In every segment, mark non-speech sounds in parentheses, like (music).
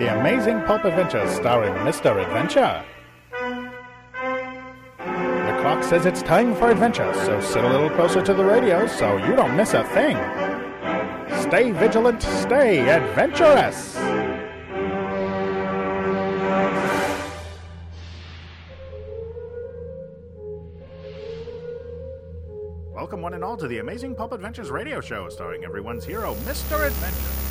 The Amazing Pulp Adventures starring Mr. Adventure. The clock says it's time for adventure, so sit a little closer to the radio so you don't miss a thing. Stay vigilant, stay adventurous! Welcome, one and all, to the Amazing Pulp Adventures radio show, starring everyone's hero, Mr. Adventure.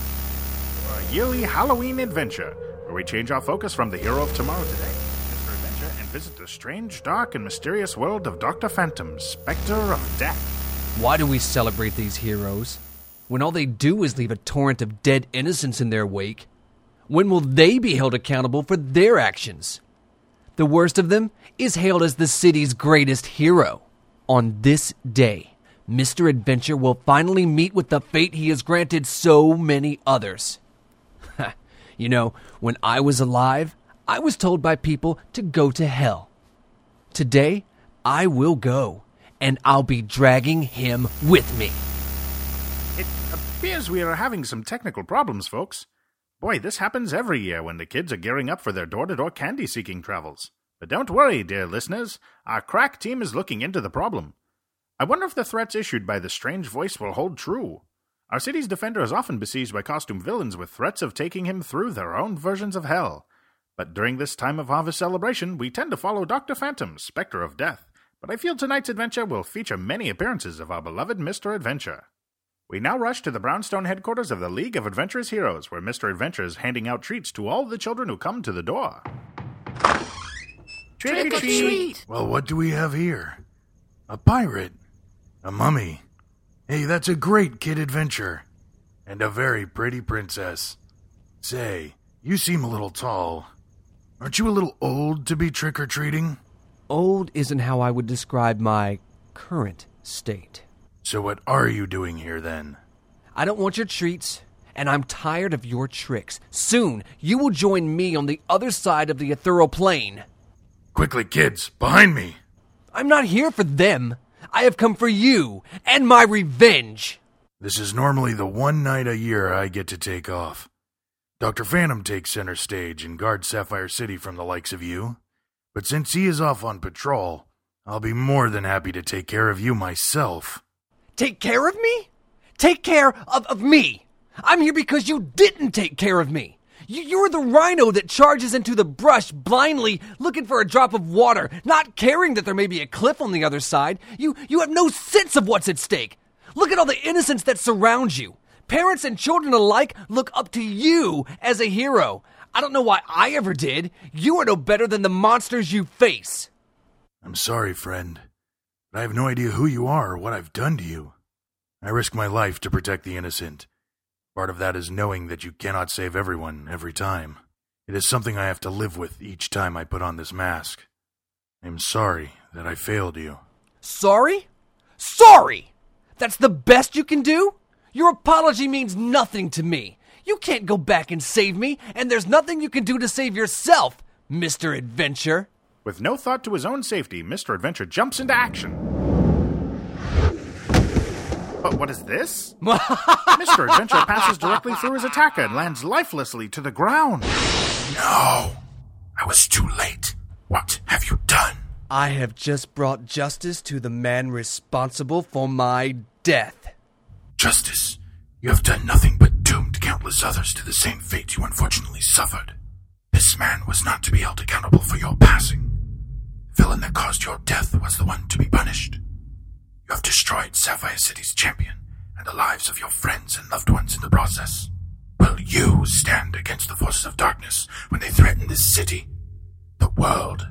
Yearly Halloween adventure, where we change our focus from the hero of tomorrow today, Mr. Adventure, and visit the strange, dark, and mysterious world of Dr. Phantom, Spectre of Death. Why do we celebrate these heroes when all they do is leave a torrent of dead innocents in their wake? When will they be held accountable for their actions? The worst of them is hailed as the city's greatest hero. On this day, Mr. Adventure will finally meet with the fate he has granted so many others. You know, when I was alive, I was told by people to go to hell. Today, I will go, and I'll be dragging him with me. It appears we are having some technical problems, folks. Boy, this happens every year when the kids are gearing up for their door to door candy seeking travels. But don't worry, dear listeners. Our crack team is looking into the problem. I wonder if the threats issued by the strange voice will hold true. Our city's defender is often besieged by costume villains with threats of taking him through their own versions of hell. But during this time of harvest celebration, we tend to follow Dr. Phantom, Spectre of Death. But I feel tonight's adventure will feature many appearances of our beloved Mr. Adventure. We now rush to the Brownstone headquarters of the League of Adventurous Heroes, where Mr. Adventure is handing out treats to all the children who come to the door. Trick or treat! Well, what do we have here? A pirate? A mummy? Hey, that's a great kid adventure. And a very pretty princess. Say, you seem a little tall. Aren't you a little old to be trick or treating? Old isn't how I would describe my current state. So, what are you doing here then? I don't want your treats, and I'm tired of your tricks. Soon, you will join me on the other side of the ethereal plane. Quickly, kids, behind me! I'm not here for them. I have come for you and my revenge. This is normally the one night a year I get to take off. Dr. Phantom takes center stage and guards Sapphire City from the likes of you. But since he is off on patrol, I'll be more than happy to take care of you myself. Take care of me? Take care of, of me. I'm here because you didn't take care of me. You, you're the rhino that charges into the brush blindly, looking for a drop of water, not caring that there may be a cliff on the other side. You, you have no sense of what's at stake. Look at all the innocents that surround you. Parents and children alike look up to you as a hero. I don't know why I ever did. You are no better than the monsters you face. I'm sorry, friend, but I have no idea who you are or what I've done to you. I risk my life to protect the innocent. Part of that is knowing that you cannot save everyone every time. It is something I have to live with each time I put on this mask. I am sorry that I failed you. Sorry? Sorry! That's the best you can do? Your apology means nothing to me. You can't go back and save me, and there's nothing you can do to save yourself, Mr. Adventure. With no thought to his own safety, Mr. Adventure jumps into action. But what is this? (laughs) Mr. Adventure passes directly through his attacker and lands lifelessly to the ground. No! I was too late. What have you done? I have just brought justice to the man responsible for my death. Justice, you have done nothing but doomed countless others to the same fate you unfortunately suffered. This man was not to be held accountable for your passing. The villain that caused your death was the one to be punished. You have destroyed Sapphire City's champion and the lives of your friends and loved ones in the process. Will you stand against the forces of darkness when they threaten this city, the world?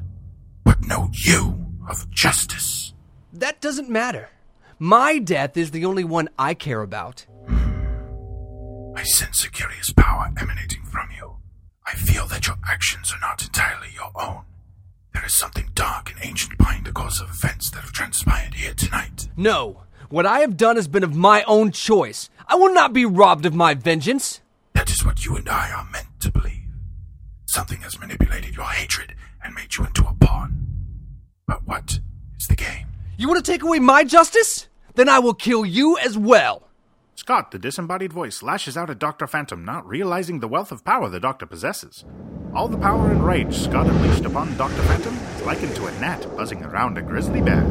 What know you of justice? That doesn't matter. My death is the only one I care about. Hmm. I sense a curious power emanating from you. I feel that your actions are not entirely your own. There is something dark and ancient behind the course of events that have transpired here tonight. No. What I have done has been of my own choice. I will not be robbed of my vengeance. That is what you and I are meant to believe. Something has manipulated your hatred and made you into a pawn. But what is the game? You want to take away my justice? Then I will kill you as well. Scott, the disembodied voice, lashes out at Dr. Phantom, not realizing the wealth of power the Doctor possesses. All the power and rage Scott unleashed upon Dr. Phantom is likened to a gnat buzzing around a grizzly bear.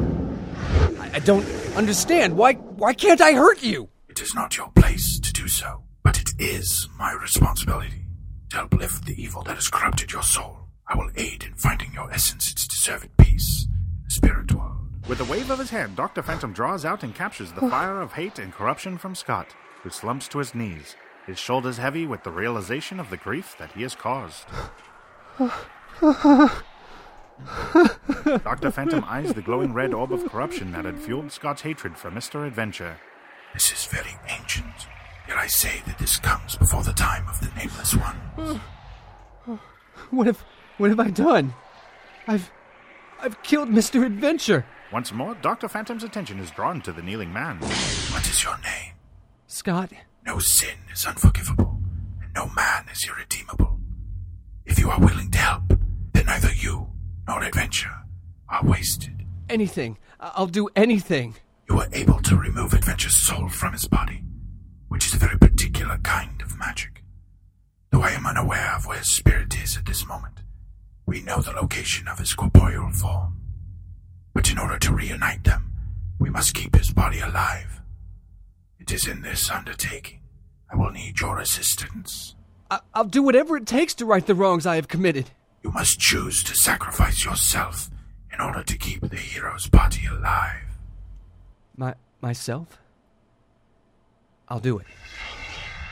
I, I don't understand. Why why can't I hurt you? It is not your place to do so, but it is my responsibility to help lift the evil that has corrupted your soul. I will aid in finding your essence its deserved peace in the spirit world. With a wave of his hand, Dr. Phantom draws out and captures the fire of hate and corruption from Scott, who slumps to his knees, his shoulders heavy with the realization of the grief that he has caused. (laughs) Dr. Phantom eyes the glowing red orb of corruption that had fueled Scott's hatred for Mr. Adventure. This is very ancient, yet I say that this comes before the time of the Nameless One. What have what have I done? I've I've killed Mr. Adventure. Once more, Dr. Phantom's attention is drawn to the kneeling man. What is your name? Scott, No sin is unforgivable, and no man is irredeemable. If you are willing to help, then neither you nor adventure are wasted. anything. I- I'll do anything. You were able to remove Adventure's soul from his body, which is a very particular kind of magic. Though I am unaware of where his spirit is at this moment, we know the location of his corporeal form. But in order to reunite them, we must keep his body alive. It is in this undertaking I will need your assistance. I- I'll do whatever it takes to right the wrongs I have committed. You must choose to sacrifice yourself in order to keep the hero's body alive. My myself? I'll do it.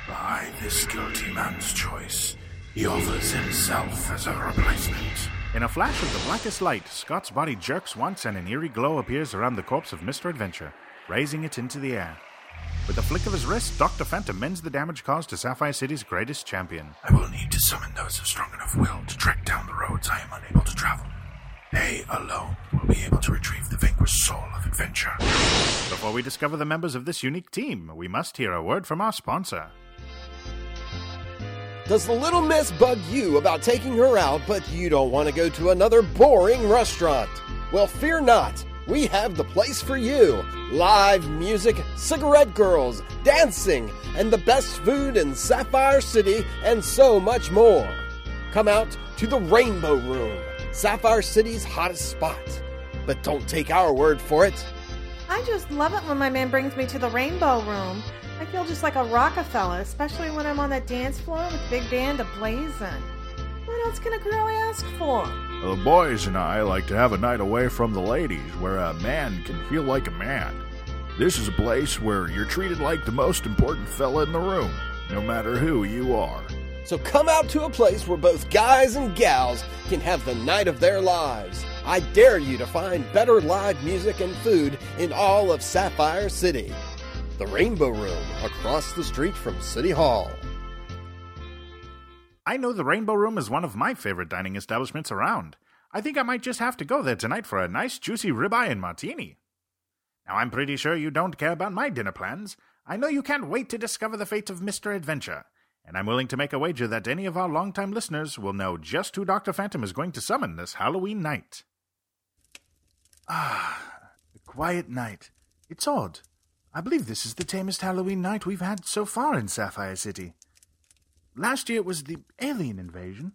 By this guilty man's choice, he offers himself as a replacement. In a flash of the blackest light, Scott's body jerks once and an eerie glow appears around the corpse of Mr. Adventure, raising it into the air. With a flick of his wrist, Dr. Phantom mends the damage caused to Sapphire City's greatest champion. I will need to summon those of strong enough will to track down the roads I am unable to travel. They alone will be able to retrieve the vanquished soul of adventure. Before we discover the members of this unique team, we must hear a word from our sponsor. Does the little miss bug you about taking her out, but you don't want to go to another boring restaurant? Well, fear not. We have the place for you. Live music, cigarette girls, dancing, and the best food in Sapphire City, and so much more. Come out to the Rainbow Room, Sapphire City's hottest spot. But don't take our word for it. I just love it when my man brings me to the Rainbow Room. I feel just like a Rockefeller, especially when I'm on that dance floor with Big Band ablazing. What else can a girl ask for? The boys and I like to have a night away from the ladies where a man can feel like a man. This is a place where you're treated like the most important fella in the room, no matter who you are. So come out to a place where both guys and gals can have the night of their lives. I dare you to find better live music and food in all of Sapphire City. The Rainbow Room, across the street from City Hall. I know the Rainbow Room is one of my favorite dining establishments around. I think I might just have to go there tonight for a nice juicy ribeye and martini. Now, I'm pretty sure you don't care about my dinner plans. I know you can't wait to discover the fate of Mr. Adventure, and I'm willing to make a wager that any of our longtime listeners will know just who Dr. Phantom is going to summon this Halloween night. Ah, a quiet night. It's odd. I believe this is the tamest Halloween night we've had so far in Sapphire City. Last year it was the alien invasion.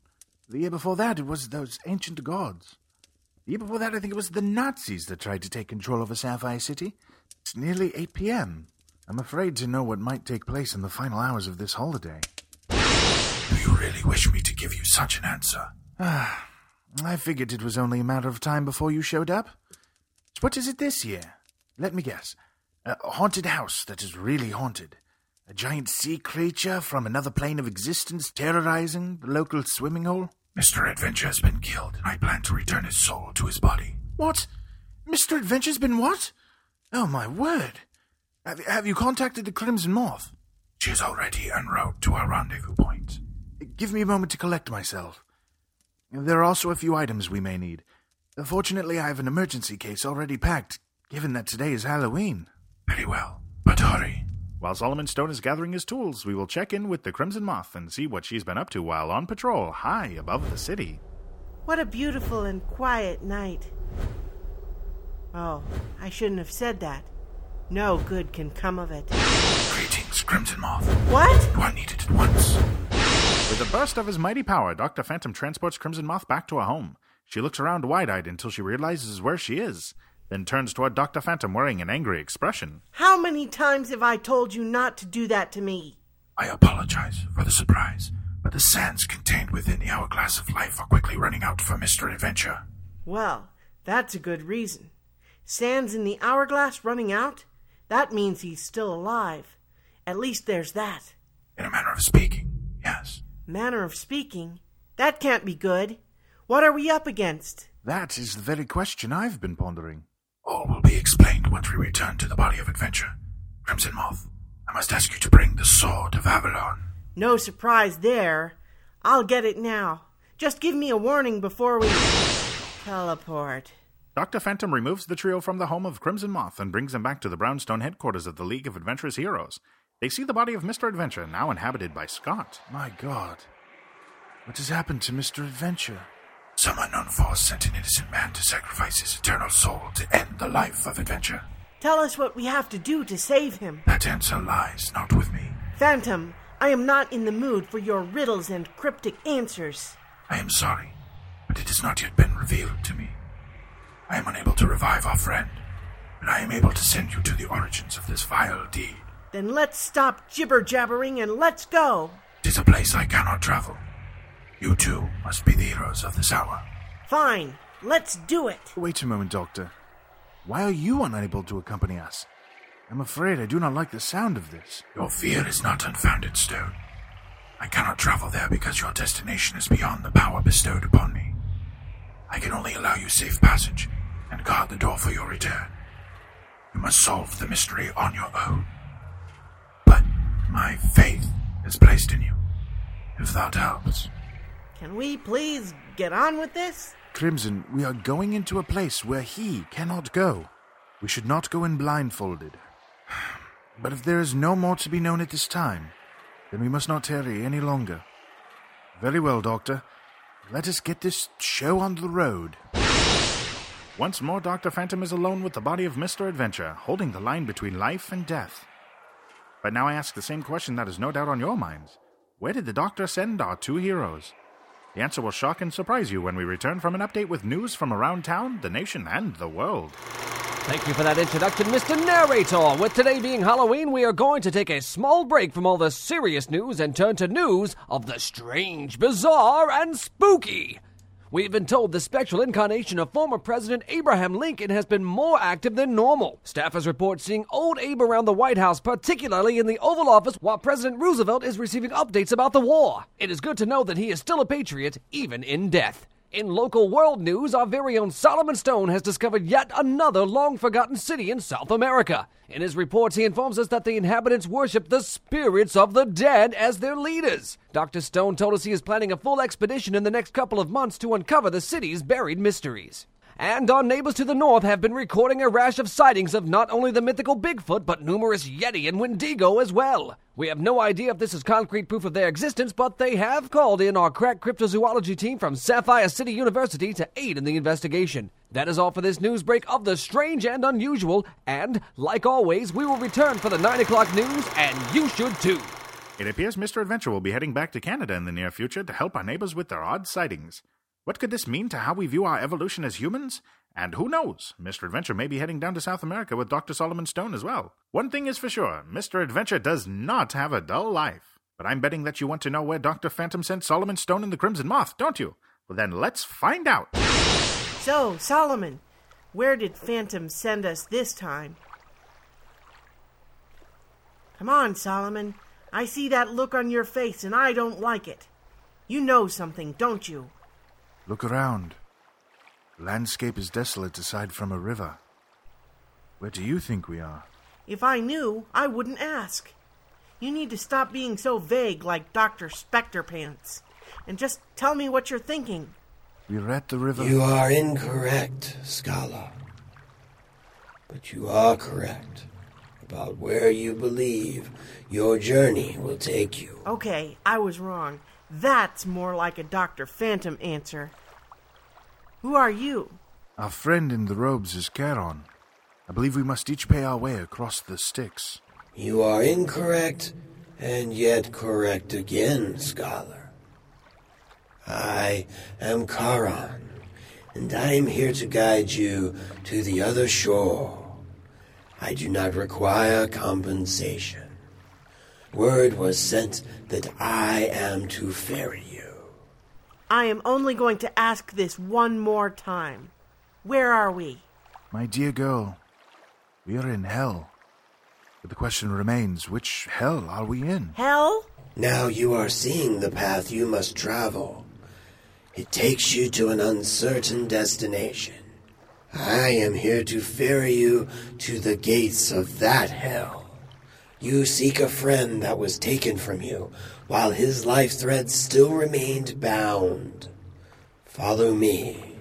The year before that it was those ancient gods. The year before that I think it was the Nazis that tried to take control over Sapphire City. It's nearly 8 p.m. I'm afraid to know what might take place in the final hours of this holiday. Do you really wish me to give you such an answer? Ah, (sighs) I figured it was only a matter of time before you showed up. What is it this year? Let me guess. A haunted house that is really haunted. A giant sea creature from another plane of existence terrorizing the local swimming hole? Mr. Adventure has been killed, I plan to return his soul to his body. What? Mr. Adventure's been what? Oh, my word. Have, have you contacted the Crimson Moth? She is already en route to our rendezvous point. Give me a moment to collect myself. There are also a few items we may need. Fortunately, I have an emergency case already packed, given that today is Halloween. Very well, but hurry. While Solomon Stone is gathering his tools, we will check in with the Crimson Moth and see what she's been up to while on patrol high above the city. What a beautiful and quiet night. Oh, I shouldn't have said that. No good can come of it. Greetings, Crimson Moth. What? You are needed at once. With a burst of his mighty power, Dr. Phantom transports Crimson Moth back to her home. She looks around wide eyed until she realizes where she is, then turns toward Dr. Phantom wearing an angry expression. How many times have I told you not to do that to me? I apologize for the surprise, but the sands contained within the hourglass of life are quickly running out for Mr. Adventure. Well, that's a good reason. Sands in the hourglass running out? That means he's still alive. At least there's that. In a manner of speaking, yes. Manner of speaking? That can't be good. What are we up against? That is the very question I've been pondering. All will be explained once we return to the body of adventure. Crimson Moth, I must ask you to bring the sword of Avalon. No surprise there. I'll get it now. Just give me a warning before we teleport. Dr. Phantom removes the trio from the home of Crimson Moth and brings them back to the Brownstone headquarters of the League of Adventurous Heroes. They see the body of Mr. Adventure, now inhabited by Scott. My God. What has happened to Mr. Adventure? Some unknown force sent an innocent man to sacrifice his eternal soul to end the life of adventure. Tell us what we have to do to save him. That answer lies not with me. Phantom, I am not in the mood for your riddles and cryptic answers. I am sorry, but it has not yet been revealed to me. I am unable to revive our friend, but I am able to send you to the origins of this vile deed. Then let's stop jibber jabbering and let's go. It is a place I cannot travel. You two must be the heroes of this hour. Fine, let's do it. Wait a moment, Doctor. Why are you unable to accompany us? I'm afraid I do not like the sound of this. Your fear is not unfounded, Stone. I cannot travel there because your destination is beyond the power bestowed upon me. I can only allow you safe passage and guard the door for your return. You must solve the mystery on your own. But my faith is placed in you, if that helps. Can we please get on with this? Crimson, we are going into a place where he cannot go. We should not go in blindfolded. (sighs) But if there is no more to be known at this time, then we must not tarry any longer. Very well, Doctor. Let us get this show on the road. Once more, Dr. Phantom is alone with the body of Mr. Adventure, holding the line between life and death. But now I ask the same question that is no doubt on your minds. Where did the Doctor send our two heroes? The answer will shock and surprise you when we return from an update with news from around town, the nation, and the world. Thank you for that introduction, Mr. Narrator. With today being Halloween, we are going to take a small break from all the serious news and turn to news of the strange, bizarre, and spooky. We've been told the spectral incarnation of former President Abraham Lincoln has been more active than normal. Staffers report seeing old Abe around the White House, particularly in the Oval Office, while President Roosevelt is receiving updates about the war. It is good to know that he is still a patriot, even in death. In local world news, our very own Solomon Stone has discovered yet another long forgotten city in South America. In his reports, he informs us that the inhabitants worship the spirits of the dead as their leaders. Dr. Stone told us he is planning a full expedition in the next couple of months to uncover the city's buried mysteries. And our neighbors to the north have been recording a rash of sightings of not only the mythical Bigfoot, but numerous Yeti and Wendigo as well. We have no idea if this is concrete proof of their existence, but they have called in our crack cryptozoology team from Sapphire City University to aid in the investigation. That is all for this news break of the strange and unusual, and, like always, we will return for the 9 o'clock news, and you should too. It appears Mr. Adventure will be heading back to Canada in the near future to help our neighbors with their odd sightings. What could this mean to how we view our evolution as humans? And who knows, Mr. Adventure may be heading down to South America with Dr. Solomon Stone as well. One thing is for sure Mr. Adventure does not have a dull life. But I'm betting that you want to know where Dr. Phantom sent Solomon Stone and the Crimson Moth, don't you? Well, then let's find out. So, Solomon, where did Phantom send us this time? Come on, Solomon. I see that look on your face and I don't like it. You know something, don't you? Look around. The landscape is desolate aside from a river. Where do you think we are? If I knew, I wouldn't ask. You need to stop being so vague like Dr. Spectre Pants and just tell me what you're thinking. We're at the river. You are incorrect, scholar. But you are correct about where you believe your journey will take you. Okay, I was wrong. That's more like a Dr. Phantom answer. Who are you? Our friend in the robes is Charon. I believe we must each pay our way across the Styx. You are incorrect, and yet correct again, scholar. I am Charon, and I am here to guide you to the other shore. I do not require compensation. Word was sent that I am to ferry you. I am only going to ask this one more time. Where are we? My dear girl, we are in hell. But the question remains which hell are we in? Hell? Now you are seeing the path you must travel. It takes you to an uncertain destination. I am here to ferry you to the gates of that hell. You seek a friend that was taken from you while his life thread still remained bound. Follow me.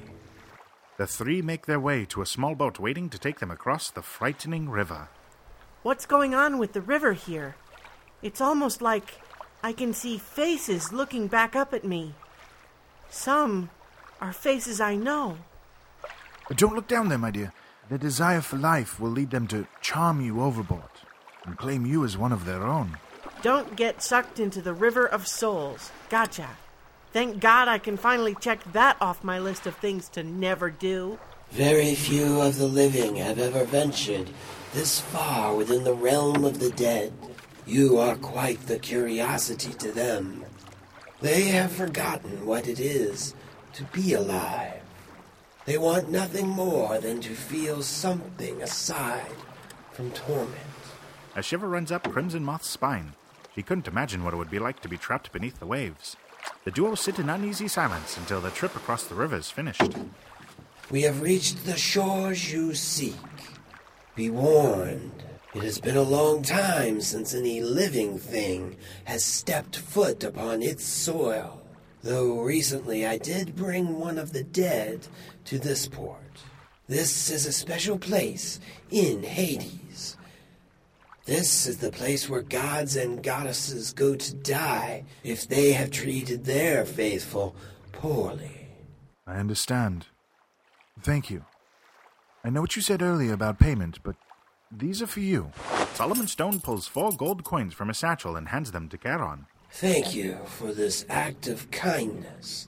The three make their way to a small boat waiting to take them across the frightening river. What's going on with the river here? It's almost like I can see faces looking back up at me. Some are faces I know. Don't look down there, my dear. Their desire for life will lead them to charm you overboard and claim you as one of their own. Don't get sucked into the river of souls. Gotcha. Thank God I can finally check that off my list of things to never do. Very few of the living have ever ventured this far within the realm of the dead. You are quite the curiosity to them. They have forgotten what it is to be alive. They want nothing more than to feel something aside from torment. A shiver runs up Crimson Moth's spine. She couldn't imagine what it would be like to be trapped beneath the waves. The duo sit in uneasy silence until the trip across the river is finished. We have reached the shores you seek. Be warned. It has been a long time since any living thing has stepped foot upon its soil. Though recently I did bring one of the dead to this port. This is a special place in Hades. This is the place where gods and goddesses go to die if they have treated their faithful poorly. I understand. Thank you. I know what you said earlier about payment, but these are for you. Solomon Stone pulls four gold coins from a satchel and hands them to Charon. Thank you for this act of kindness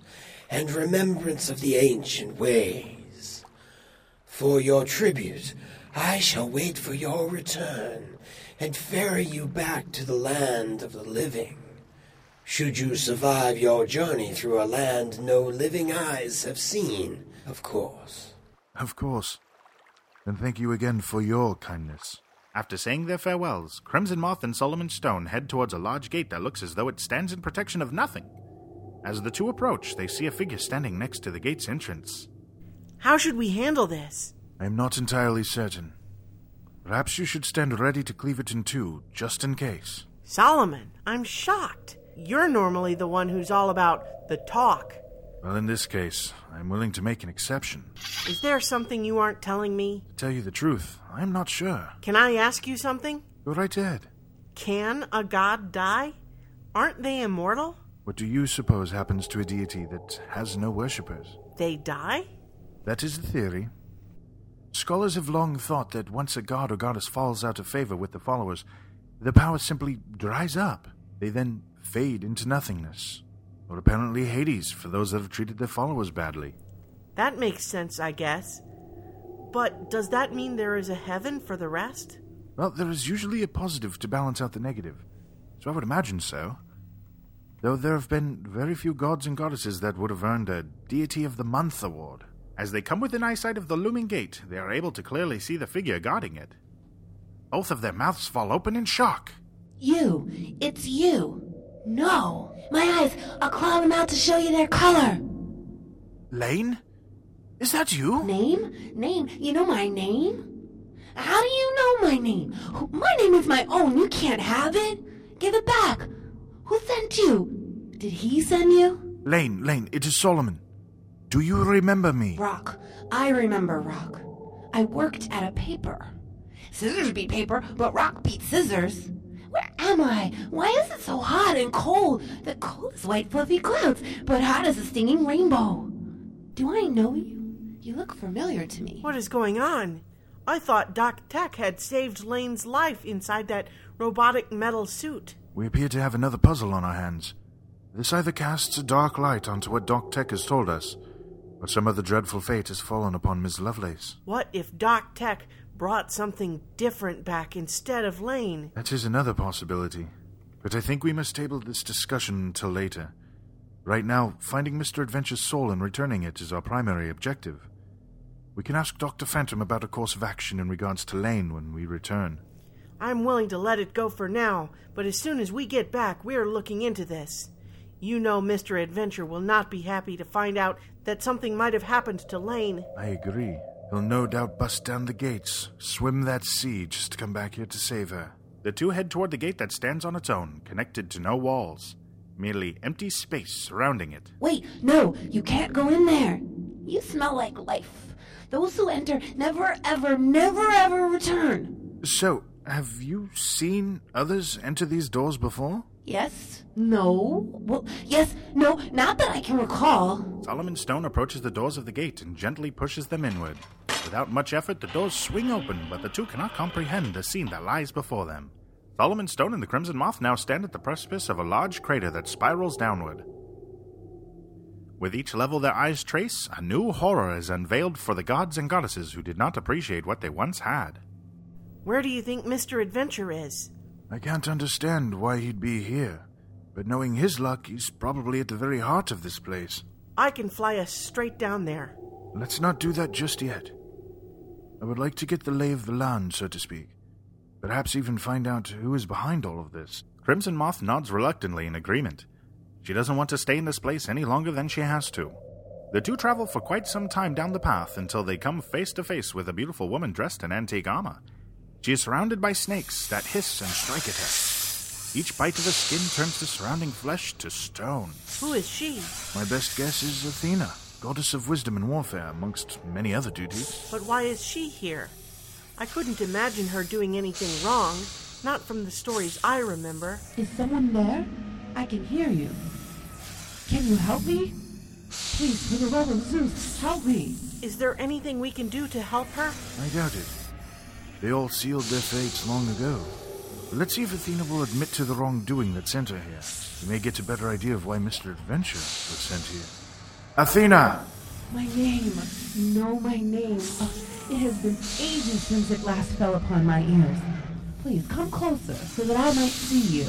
and remembrance of the ancient ways. For your tribute, I shall wait for your return and ferry you back to the land of the living. Should you survive your journey through a land no living eyes have seen, of course. Of course. And thank you again for your kindness. After saying their farewells, Crimson Moth and Solomon Stone head towards a large gate that looks as though it stands in protection of nothing. As the two approach, they see a figure standing next to the gate's entrance. How should we handle this? I am not entirely certain. Perhaps you should stand ready to cleave it in two, just in case. Solomon, I'm shocked. You're normally the one who's all about the talk. Well, in this case, I'm willing to make an exception. Is there something you aren't telling me? To tell you the truth, I'm not sure. Can I ask you something? Go right ahead. Can a god die? Aren't they immortal? What do you suppose happens to a deity that has no worshippers? They die? That is the theory. Scholars have long thought that once a god or goddess falls out of favor with the followers, the power simply dries up. They then fade into nothingness. Or apparently Hades for those that have treated their followers badly. That makes sense, I guess. But does that mean there is a heaven for the rest? Well, there is usually a positive to balance out the negative. So I would imagine so. Though there have been very few gods and goddesses that would have earned a Deity of the Month award. As they come within eyesight of the looming gate, they are able to clearly see the figure guarding it. Both of their mouths fall open in shock. You. It's you. No. My eyes. I'll claw them out to show you their color. Lane? Is that you? Name? Name? You know my name? How do you know my name? My name is my own. You can't have it. Give it back. Who sent you? Did he send you? Lane, Lane, it is Solomon. Do you remember me? Rock. I remember Rock. I worked at a paper. Scissors beat paper, but rock beat scissors. Where am I? Why is it so hot and cold? The cold is white fluffy clouds, but hot as a stinging rainbow. Do I know you? You look familiar to me. What is going on? I thought Doc Tech had saved Lane's life inside that robotic metal suit. We appear to have another puzzle on our hands. This either casts a dark light onto what Doc Tech has told us, or some other dreadful fate has fallen upon Miss Lovelace. What if Doc Tech brought something different back instead of Lane? That is another possibility. But I think we must table this discussion until later. Right now, finding Mr. Adventure's soul and returning it is our primary objective. We can ask Dr. Phantom about a course of action in regards to Lane when we return. I'm willing to let it go for now, but as soon as we get back, we're looking into this. You know Mr. Adventure will not be happy to find out that something might have happened to Lane. I agree. He'll no doubt bust down the gates, swim that sea just to come back here to save her. The two head toward the gate that stands on its own, connected to no walls. Merely empty space surrounding it. Wait, no, you can't go in there. You smell like life. Those who enter never, ever, never, ever return. So, have you seen others enter these doors before? Yes? No? Well, yes, no, not that I can recall. Solomon Stone approaches the doors of the gate and gently pushes them inward. Without much effort, the doors swing open, but the two cannot comprehend the scene that lies before them. Solomon Stone and the Crimson Moth now stand at the precipice of a large crater that spirals downward. With each level their eyes trace, a new horror is unveiled for the gods and goddesses who did not appreciate what they once had. Where do you think Mr. Adventure is? I can't understand why he'd be here, but knowing his luck, he's probably at the very heart of this place. I can fly us straight down there. Let's not do that just yet. I would like to get the lay of the land, so to speak. Perhaps even find out who is behind all of this. Crimson Moth nods reluctantly in agreement. She doesn't want to stay in this place any longer than she has to. The two travel for quite some time down the path until they come face to face with a beautiful woman dressed in antique armor. She is surrounded by snakes that hiss and strike at her. Each bite of the skin turns the surrounding flesh to stone. Who is she? My best guess is Athena, goddess of wisdom and warfare, amongst many other duties. But why is she here? I couldn't imagine her doing anything wrong, not from the stories I remember. Is someone there? I can hear you. Can you help me? Please, for the love of Zeus, help me. Is there anything we can do to help her? I doubt it. They all sealed their fates long ago. Let's see if Athena will admit to the wrongdoing that sent her here. We may get a better idea of why Mr. Adventure was sent here. Athena! My name. You know my name. Oh, it has been ages since it last fell upon my ears. Please come closer so that I might see you.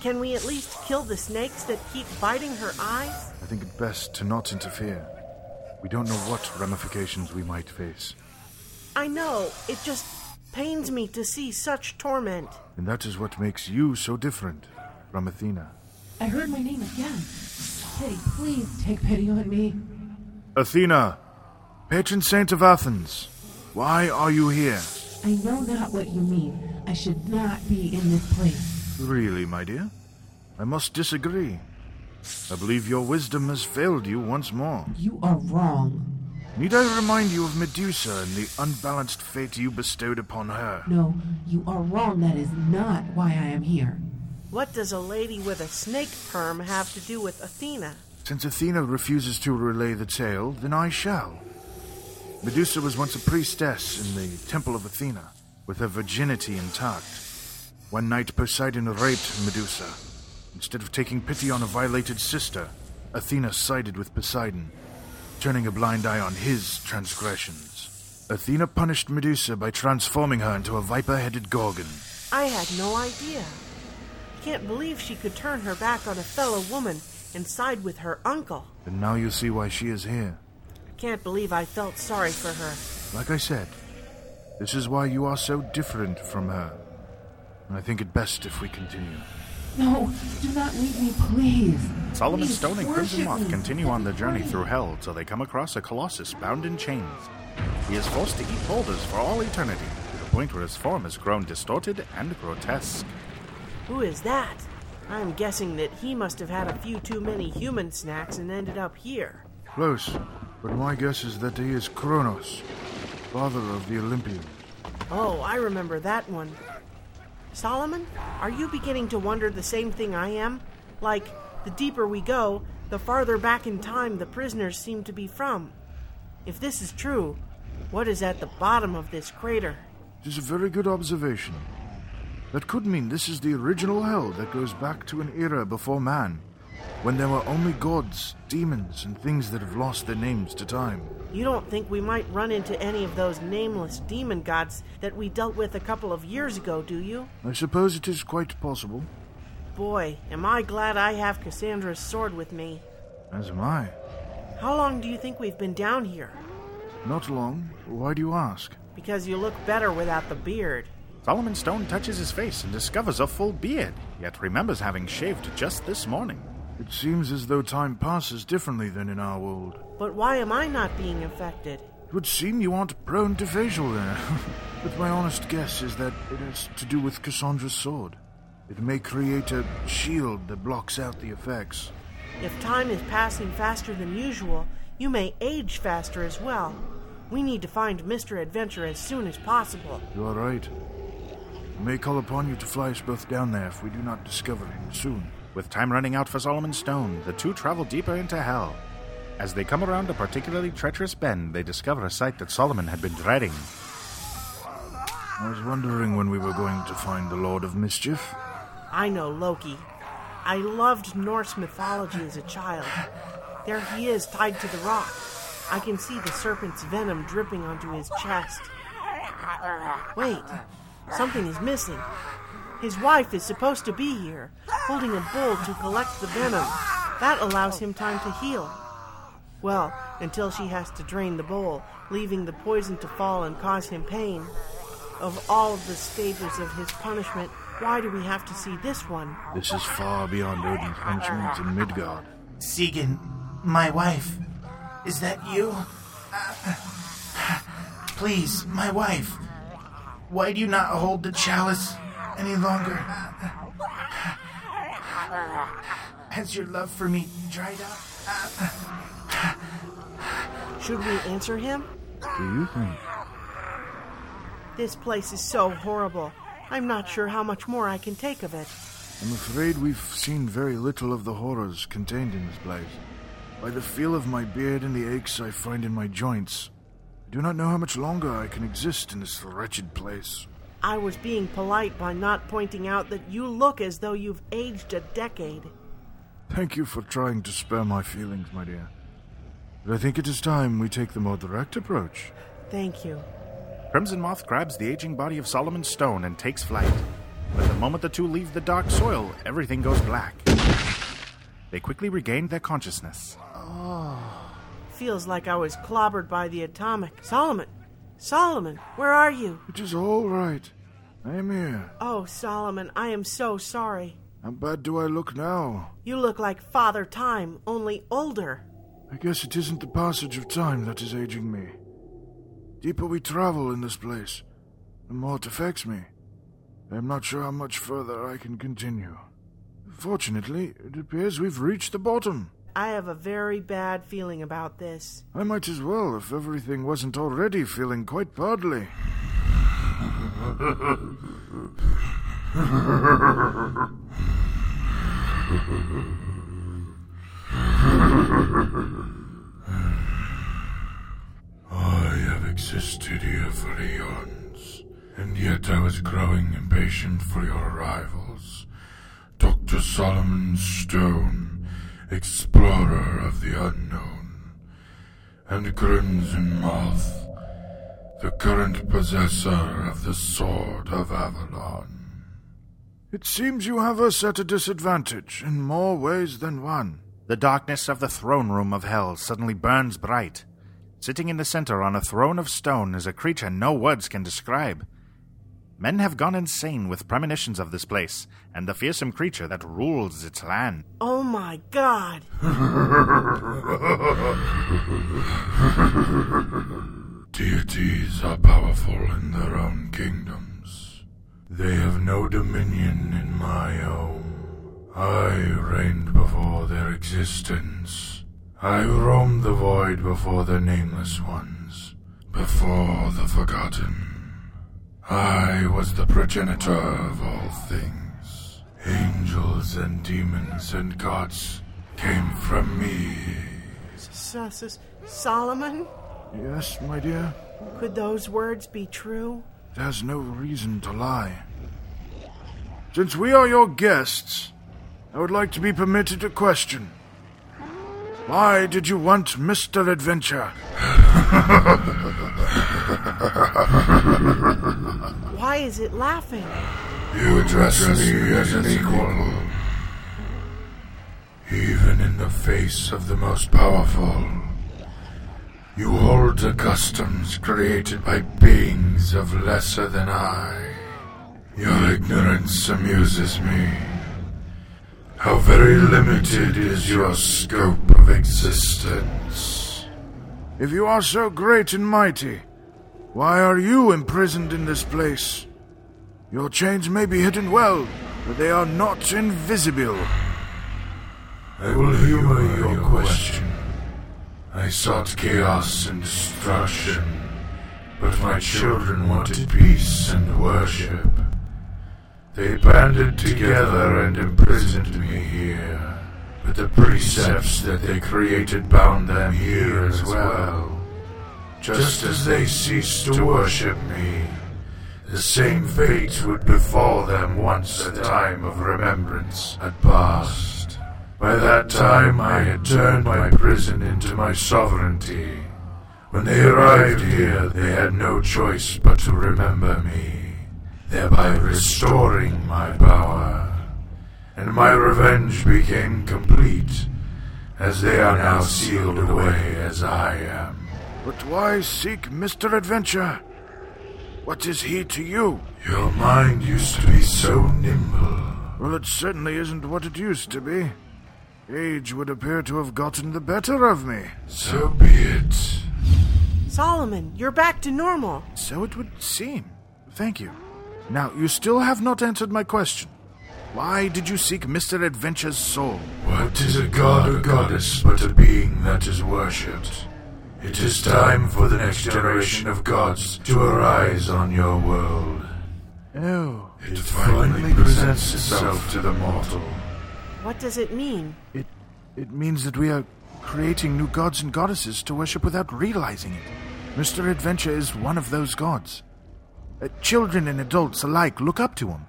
Can we at least kill the snakes that keep biting her eyes? I think it best to not interfere. We don't know what ramifications we might face. I know. It just pains me to see such torment. And that is what makes you so different from Athena. I heard my name again. Pity, please take pity on me. Athena, patron saint of Athens, why are you here? I know not what you mean. I should not be in this place. Really, my dear? I must disagree. I believe your wisdom has failed you once more. You are wrong. Need I remind you of Medusa and the unbalanced fate you bestowed upon her? No, you are wrong. That is not why I am here. What does a lady with a snake perm have to do with Athena? Since Athena refuses to relay the tale, then I shall. Medusa was once a priestess in the Temple of Athena, with her virginity intact. One night, Poseidon raped Medusa. Instead of taking pity on a violated sister, Athena sided with Poseidon, turning a blind eye on his transgressions. Athena punished Medusa by transforming her into a viper headed gorgon. I had no idea. I Can't believe she could turn her back on a fellow woman and side with her uncle. And now you see why she is here. I Can't believe I felt sorry for her. Like I said, this is why you are so different from her. I think it best if we continue. No, do not leave me, please. Solomon Please Stone and Crimson worship Moth me. continue on their journey through hell till they come across a colossus bound in chains. He is forced to eat boulders for all eternity, to the point where his form has grown distorted and grotesque. Who is that? I'm guessing that he must have had a few too many human snacks and ended up here. Close, but my guess is that he is Kronos, father of the Olympians. Oh, I remember that one. Solomon, are you beginning to wonder the same thing I am? Like, the deeper we go, the farther back in time the prisoners seem to be from. If this is true, what is at the bottom of this crater? It is a very good observation. That could mean this is the original hell that goes back to an era before man, when there were only gods, demons, and things that have lost their names to time. You don't think we might run into any of those nameless demon gods that we dealt with a couple of years ago, do you? I suppose it is quite possible. Boy, am I glad I have Cassandra's sword with me. As am I. How long do you think we've been down here? Not long. Why do you ask? Because you look better without the beard. Solomon Stone touches his face and discovers a full beard, yet remembers having shaved just this morning. It seems as though time passes differently than in our world. But why am I not being affected? It would seem you aren't prone to facial there. (laughs) but my honest guess is that it has to do with Cassandra's sword. It may create a shield that blocks out the effects. If time is passing faster than usual, you may age faster as well. We need to find Mr. Adventure as soon as possible. You are right. I may call upon you to fly us both down there if we do not discover him soon. With time running out for Solomon Stone, the two travel deeper into hell. As they come around a particularly treacherous bend, they discover a sight that Solomon had been dreading. I was wondering when we were going to find the Lord of Mischief. I know Loki. I loved Norse mythology as a child. There he is, tied to the rock. I can see the serpent's venom dripping onto his chest. Wait, something is missing. His wife is supposed to be here, holding a bowl to collect the venom. That allows him time to heal. Well, until she has to drain the bowl, leaving the poison to fall and cause him pain. Of all the stages of his punishment, why do we have to see this one? This is far beyond Odin's punishment in Midgard. Sigyn, my wife. Is that you? Please, my wife. Why do you not hold the chalice any longer? Has your love for me dried up? Should we answer him? Do you think? This place is so horrible. I'm not sure how much more I can take of it. I'm afraid we've seen very little of the horrors contained in this place. By the feel of my beard and the aches I find in my joints, I do not know how much longer I can exist in this wretched place. I was being polite by not pointing out that you look as though you've aged a decade. Thank you for trying to spare my feelings, my dear. But I think it is time we take the more direct approach. Thank you. Crimson Moth grabs the aging body of Solomon Stone and takes flight. But the moment the two leave the dark soil, everything goes black. They quickly regain their consciousness. Oh. Feels like I was clobbered by the atomic. Solomon! Solomon, where are you? It is all right. I am here. Oh, Solomon, I am so sorry. How bad do I look now? You look like Father Time, only older. I guess it isn't the passage of time that is aging me. Deeper we travel in this place, the more it affects me. I am not sure how much further I can continue. Fortunately, it appears we've reached the bottom. I have a very bad feeling about this. I might as well if everything wasn't already feeling quite badly. I have existed here for eons, and yet I was growing impatient for your arrivals. Dr. Solomon Stone, explorer of the unknown, and Crimson Moth, the current possessor of the Sword of Avalon. It seems you have us at a disadvantage in more ways than one. The darkness of the throne room of hell suddenly burns bright. Sitting in the center on a throne of stone is a creature no words can describe. Men have gone insane with premonitions of this place and the fearsome creature that rules its land. Oh my god! (laughs) Deities are powerful in their own kingdoms. They have no dominion in my home. I reigned before their existence. I roamed the void before the nameless ones, before the forgotten. I was the progenitor of all things. Angels and demons and gods came from me. Solomon? Yes, my dear? Could those words be true? There's no reason to lie. Since we are your guests, I would like to be permitted a question. Why did you want Mr. Adventure? (laughs) Why is it laughing? You address me as an equal. Even in the face of the most powerful. You hold the customs created by beings of lesser than I. Your ignorance amuses me. How very limited is your scope of existence. If you are so great and mighty, why are you imprisoned in this place? Your chains may be hidden well, but they are not invisible. I will humor your question. I sought chaos and destruction, but my children wanted peace and worship. They banded together and imprisoned me here, but the precepts that they created bound them here as well. Just as they ceased to worship me, the same fate would befall them once the time of remembrance had passed. By that time I had turned my prison into my sovereignty. When they arrived here, they had no choice but to remember me, thereby restoring my power. And my revenge became complete, as they are now sealed away as I am. But why seek Mr. Adventure? What is he to you? Your mind used to be so nimble. Well, it certainly isn't what it used to be. Age would appear to have gotten the better of me. So be it. Solomon, you're back to normal. So it would seem. Thank you. Now, you still have not answered my question. Why did you seek Mr. Adventure's soul? What is a god or goddess but a being that is worshipped? It is time for the next generation of gods to arise on your world. Oh, It finally presents itself to the mortal. What does it mean? it it means that we are creating new gods and goddesses to worship without realizing it. Mr. Adventure is one of those gods. Uh, children and adults alike look up to him.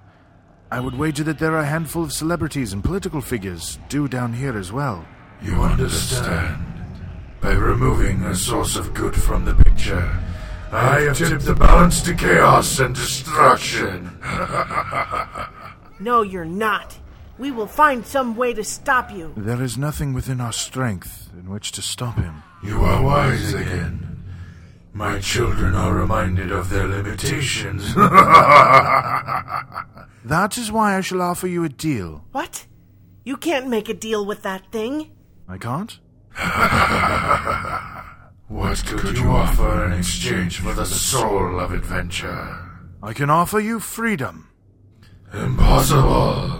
I would wager that there are a handful of celebrities and political figures due down here as well. You understand? By removing a source of good from the picture, I have tipped the balance to chaos and destruction. (laughs) No, you're not. We will find some way to stop you. There is nothing within our strength in which to stop him. You are wise again. My children are reminded of their limitations. (laughs) That is why I shall offer you a deal. What? You can't make a deal with that thing. I can't? (laughs) what could you offer in exchange for the soul of adventure? I can offer you freedom. Impossible.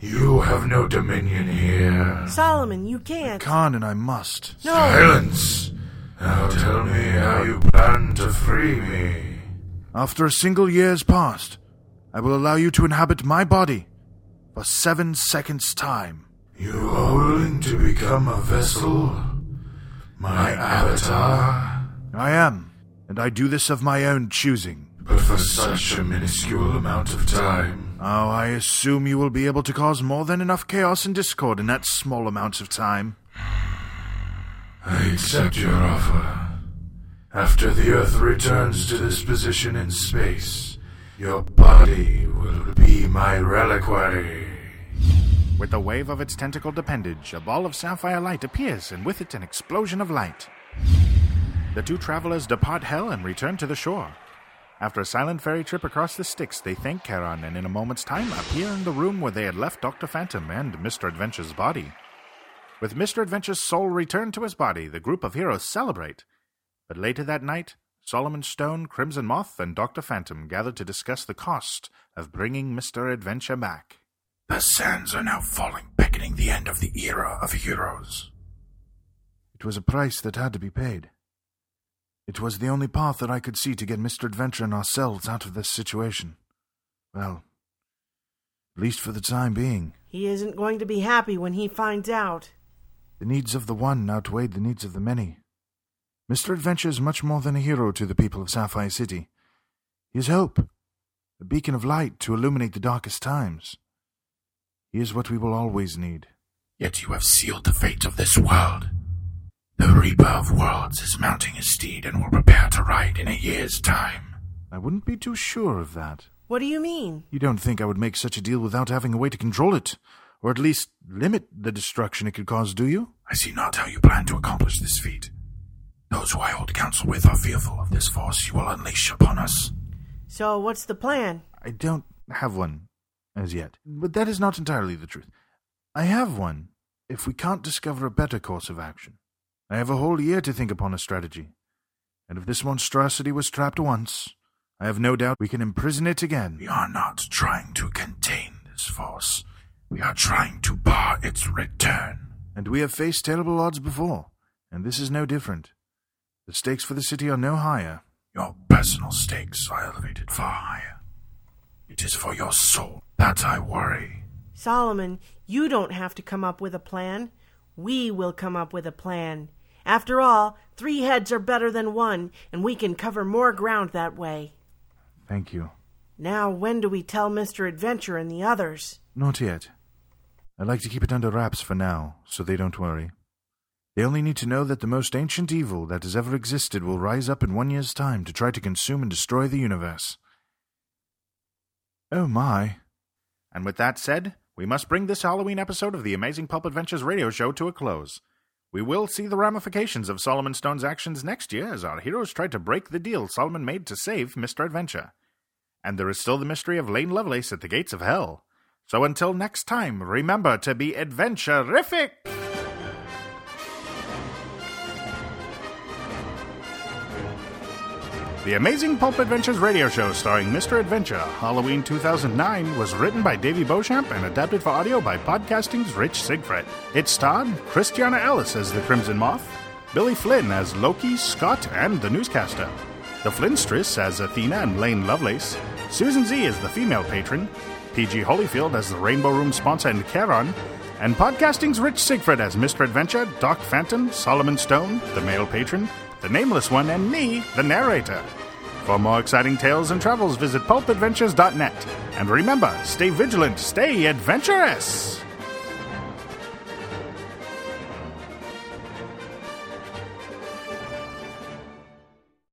You have no dominion here. Solomon, you can't. Can and I must. No. Silence. Now tell me how you plan to free me. After a single year's passed, I will allow you to inhabit my body for seven seconds' time. You are willing to become a vessel? My avatar? I am, and I do this of my own choosing. But for such a minuscule amount of time. Oh, I assume you will be able to cause more than enough chaos and discord in that small amount of time. I accept your offer. After the Earth returns to this position in space, your body will be my reliquary. With the wave of its tentacled appendage, a ball of sapphire light appears, and with it an explosion of light. The two travelers depart Hell and return to the shore. After a silent ferry trip across the Styx, they thank Charon and in a moment's time appear in the room where they had left Dr. Phantom and Mr. Adventure's body. With Mr. Adventure's soul returned to his body, the group of heroes celebrate. But later that night, Solomon Stone, Crimson Moth, and Dr. Phantom gather to discuss the cost of bringing Mr. Adventure back. The sands are now falling, beckoning the end of the era of heroes. It was a price that had to be paid. It was the only path that I could see to get Mr. Adventure and ourselves out of this situation. Well, at least for the time being. He isn't going to be happy when he finds out. The needs of the one outweighed the needs of the many. Mr. Adventure is much more than a hero to the people of Sapphire City. He is hope, a beacon of light to illuminate the darkest times. He is what we will always need. Yet you have sealed the fate of this world. The Reaper of Worlds is mounting his steed and will prepare to ride in a year's time. I wouldn't be too sure of that. What do you mean? You don't think I would make such a deal without having a way to control it, or at least limit the destruction it could cause, do you? I see not how you plan to accomplish this feat. Those who I hold counsel with are fearful of this force you will unleash upon us. So, what's the plan? I don't have one as yet. But that is not entirely the truth. I have one if we can't discover a better course of action. I have a whole year to think upon a strategy. And if this monstrosity was trapped once, I have no doubt we can imprison it again. We are not trying to contain this force. We are trying to bar its return. And we have faced terrible odds before, and this is no different. The stakes for the city are no higher. Your personal stakes are elevated far higher. It is for your soul that I worry. Solomon, you don't have to come up with a plan. We will come up with a plan. After all, three heads are better than one, and we can cover more ground that way. Thank you. Now, when do we tell Mr. Adventure and the others? Not yet. I'd like to keep it under wraps for now, so they don't worry. They only need to know that the most ancient evil that has ever existed will rise up in one year's time to try to consume and destroy the universe. Oh my. And with that said, we must bring this Halloween episode of the Amazing Pulp Adventures radio show to a close. We will see the ramifications of Solomon Stone's actions next year as our heroes try to break the deal Solomon made to save Mr. Adventure. And there is still the mystery of Lane Lovelace at the gates of hell. So until next time, remember to be adventurific! The Amazing Pulp Adventures radio show starring Mr. Adventure, Halloween 2009, was written by Davey Beauchamp and adapted for audio by Podcasting's Rich Sigfrid. It starred Christiana Ellis as the Crimson Moth, Billy Flynn as Loki, Scott, and the newscaster, the Flintstress as Athena and Lane Lovelace, Susan Z as the female patron, PG Holyfield as the Rainbow Room sponsor and Charon, and Podcasting's Rich Sigfrid as Mr. Adventure, Doc Phantom, Solomon Stone, the male patron, the Nameless One, and me, the narrator. For more exciting tales and travels, visit pulpadventures.net. And remember, stay vigilant, stay adventurous!